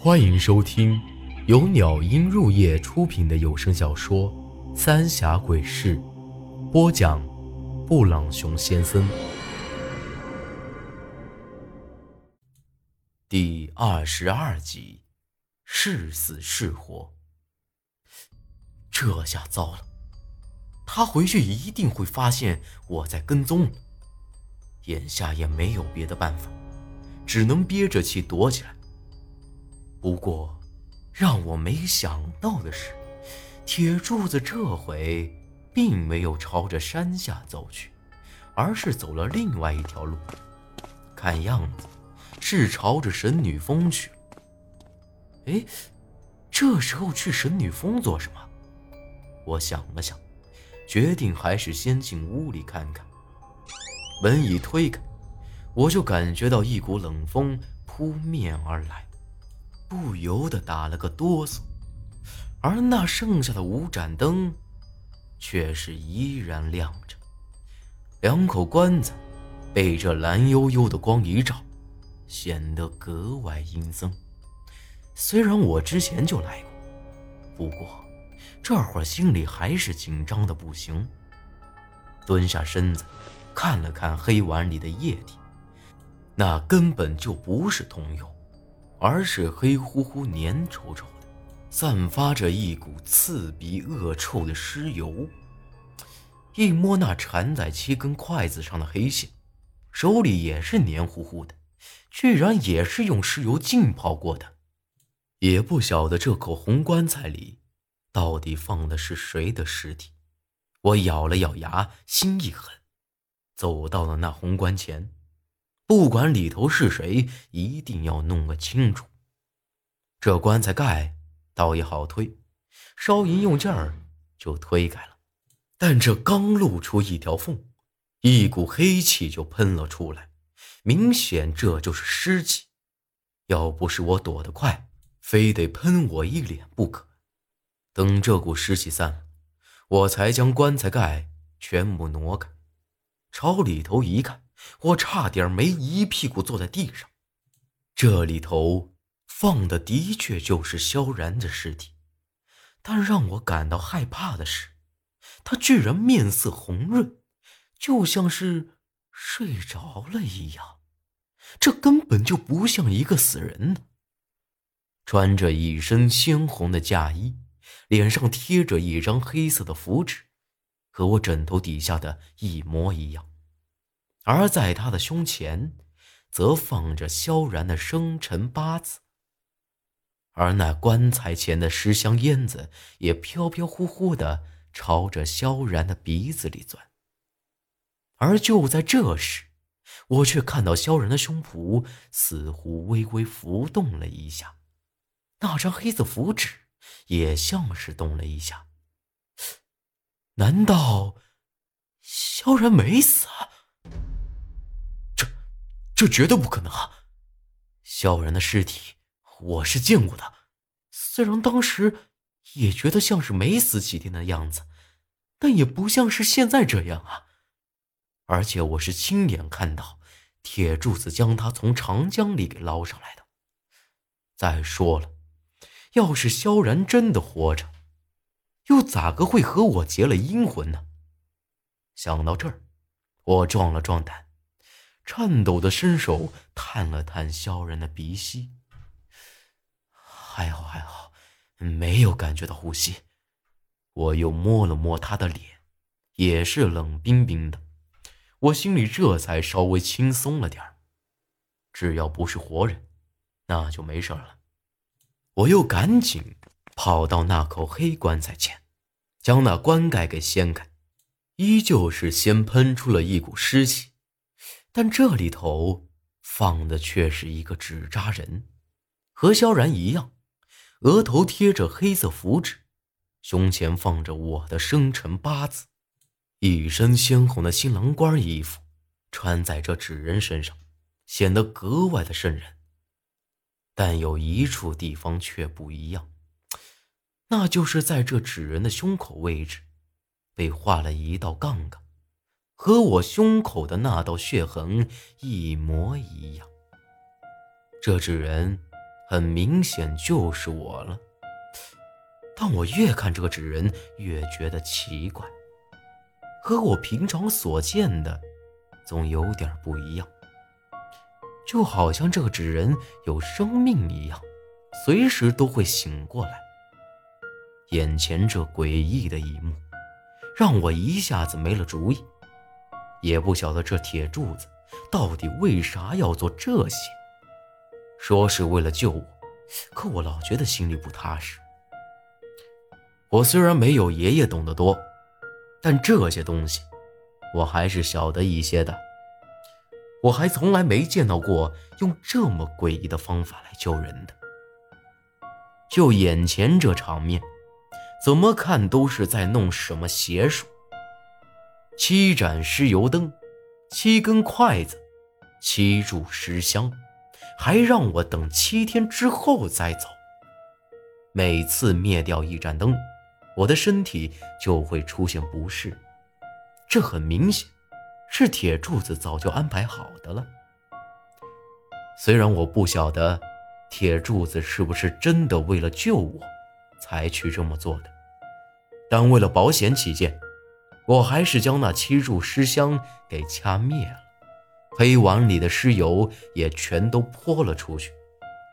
欢迎收听由鸟音入夜出品的有声小说《三峡鬼事》，播讲：布朗熊先生。第二十二集，是死是活。这下糟了，他回去一定会发现我在跟踪。眼下也没有别的办法，只能憋着气躲起来。不过，让我没想到的是，铁柱子这回并没有朝着山下走去，而是走了另外一条路，看样子是朝着神女峰去。哎，这时候去神女峰做什么？我想了想，决定还是先进屋里看看。门一推开，我就感觉到一股冷风扑面而来。不由得打了个哆嗦，而那剩下的五盏灯，却是依然亮着。两口棺材被这蓝幽幽的光一照，显得格外阴森。虽然我之前就来过，不过这会儿心里还是紧张的不行。蹲下身子，看了看黑碗里的液体，那根本就不是桐油。而是黑乎乎、黏稠稠的，散发着一股刺鼻恶臭的尸油。一摸那缠在七根筷子上的黑线，手里也是黏糊糊的，居然也是用尸油浸泡过的。也不晓得这口红棺材里到底放的是谁的尸体。我咬了咬牙，心一狠，走到了那红棺前。不管里头是谁，一定要弄个清楚。这棺材盖倒也好推，稍一用劲儿就推开了。但这刚露出一条缝，一股黑气就喷了出来，明显这就是尸气。要不是我躲得快，非得喷我一脸不可。等这股尸气散了，我才将棺材盖全部挪开，朝里头一看。我差点没一屁股坐在地上。这里头放的的确就是萧然的尸体，但让我感到害怕的是，他居然面色红润，就像是睡着了一样。这根本就不像一个死人呢。穿着一身鲜红的嫁衣，脸上贴着一张黑色的符纸，和我枕头底下的一模一样。而在他的胸前，则放着萧然的生辰八字。而那棺材前的尸香烟子也飘飘忽忽的朝着萧然的鼻子里钻。而就在这时，我却看到萧然的胸脯似乎微微浮动了一下，那张黑色符纸也像是动了一下。难道萧然没死？这绝对不可能啊！萧然的尸体我是见过的，虽然当时也觉得像是没死几天的样子，但也不像是现在这样啊！而且我是亲眼看到铁柱子将他从长江里给捞上来的。再说了，要是萧然真的活着，又咋个会和我结了阴婚呢？想到这儿，我壮了壮胆。颤抖的伸手探了探萧然的鼻息，还好还好，没有感觉到呼吸。我又摸了摸他的脸，也是冷冰冰的。我心里这才稍微轻松了点只要不是活人，那就没事了。我又赶紧跑到那口黑棺材前，将那棺盖给掀开，依旧是先喷出了一股湿气。但这里头放的却是一个纸扎人，和萧然一样，额头贴着黑色符纸，胸前放着我的生辰八字，一身鲜红的新郎官衣服，穿在这纸人身上，显得格外的瘆人。但有一处地方却不一样，那就是在这纸人的胸口位置，被画了一道杠杠。和我胸口的那道血痕一模一样。这纸人很明显就是我了。但我越看这个纸人，越觉得奇怪，和我平常所见的总有点不一样，就好像这个纸人有生命一样，随时都会醒过来。眼前这诡异的一幕，让我一下子没了主意，也不晓得这铁柱子到底为啥要做这些。说是为了救我，可我老觉得心里不踏实。我虽然没有爷爷懂得多，但这些东西我还是晓得一些的。我还从来没见到过用这么诡异的方法来救人的。就眼前这场面，怎么看都是在弄什么邪术。七盏尸油灯，七根筷子，七柱尸香，还让我等七天之后再走。每次灭掉一盏灯。我的身体就会出现不适，这很明显是铁柱子早就安排好的了。虽然我不晓得铁柱子是不是真的为了救我才去这么做的，但为了保险起见，我还是将那七柱尸香给掐灭了，黑碗里的尸油也全都泼了出去，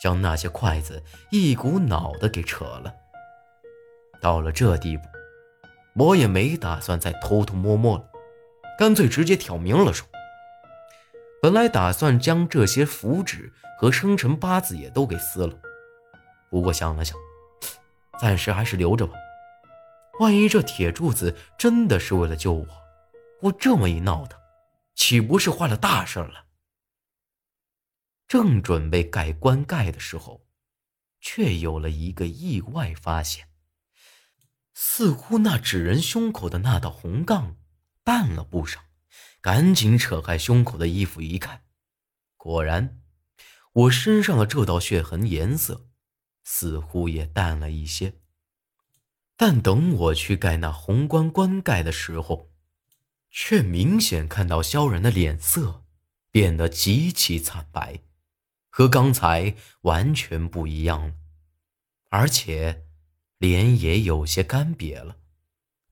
将那些筷子一股脑的给扯了。到了这地步，我也没打算再偷偷摸摸了，干脆直接挑明了说。本来打算将这些符纸和生辰八字也都给撕了，不过想了想，暂时还是留着吧。万一这铁柱子真的是为了救我，我这么一闹腾，岂不是坏了大事了？正准备盖棺盖的时候，却有了一个意外发现。似乎那纸人胸口的那道红杠淡了不少，赶紧扯开胸口的衣服一看，果然，我身上的这道血痕颜色似乎也淡了一些。但等我去盖那红棺棺盖的时候，却明显看到萧然的脸色变得极其惨白，和刚才完全不一样了，而且。脸也有些干瘪了，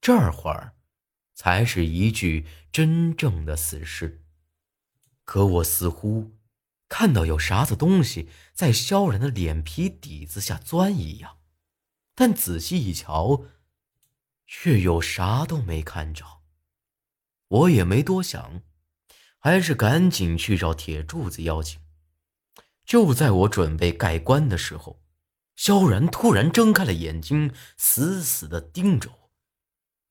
这会儿才是一具真正的死尸。可我似乎看到有啥子东西在萧然的脸皮底子下钻一样，但仔细一瞧，却又啥都没看着。我也没多想，还是赶紧去找铁柱子要紧。就在我准备盖棺的时候。萧然突然睁开了眼睛，死死的盯着我。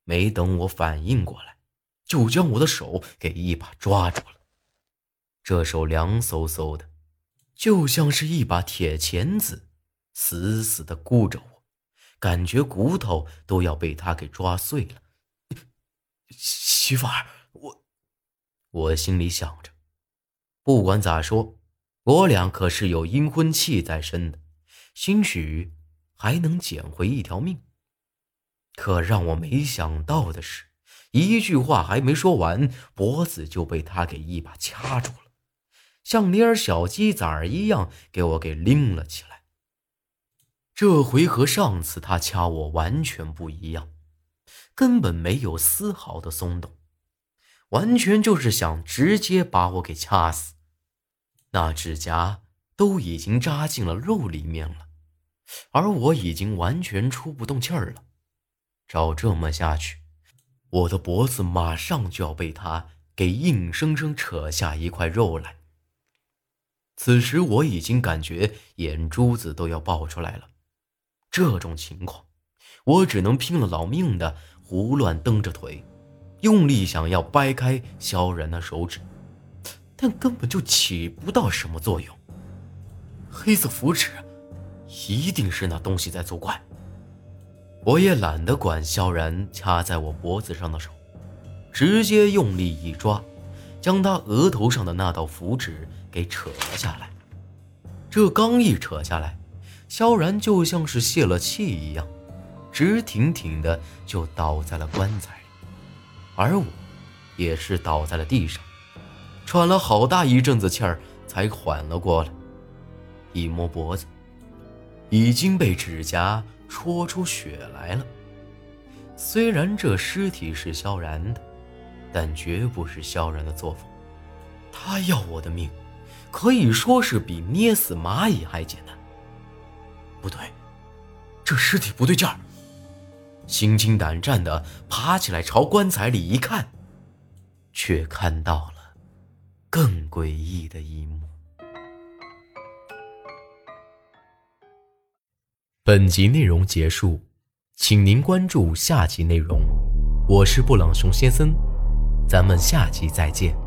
没等我反应过来，就将我的手给一把抓住了。这手凉飕飕的，就像是一把铁钳子，死死的箍着我，感觉骨头都要被他给抓碎了。媳妇儿，我……我心里想着，不管咋说，我俩可是有阴婚气在身的。兴许还能捡回一条命，可让我没想到的是，一句话还没说完，脖子就被他给一把掐住了，像捏小鸡仔一样给我给拎了起来。这回和上次他掐我完全不一样，根本没有丝毫的松动，完全就是想直接把我给掐死。那指甲都已经扎进了肉里面了。而我已经完全出不动气儿了，照这么下去，我的脖子马上就要被他给硬生生扯下一块肉来。此时我已经感觉眼珠子都要爆出来了，这种情况，我只能拼了老命的胡乱蹬着腿，用力想要掰开萧然的手指，但根本就起不到什么作用。黑色符纸。一定是那东西在作怪。我也懒得管萧然掐在我脖子上的手，直接用力一抓，将他额头上的那道符纸给扯了下来。这刚一扯下来，萧然就像是泄了气一样，直挺挺的就倒在了棺材里，而我也是倒在了地上，喘了好大一阵子气儿才缓了过来。一摸脖子。已经被指甲戳出血来了。虽然这尸体是萧然的，但绝不是萧然的作风。他要我的命，可以说是比捏死蚂蚁还简单。不对，这尸体不对劲儿。心惊胆战的爬起来，朝棺材里一看，却看到了更诡异的一幕。本集内容结束，请您关注下集内容。我是布朗熊先生，咱们下集再见。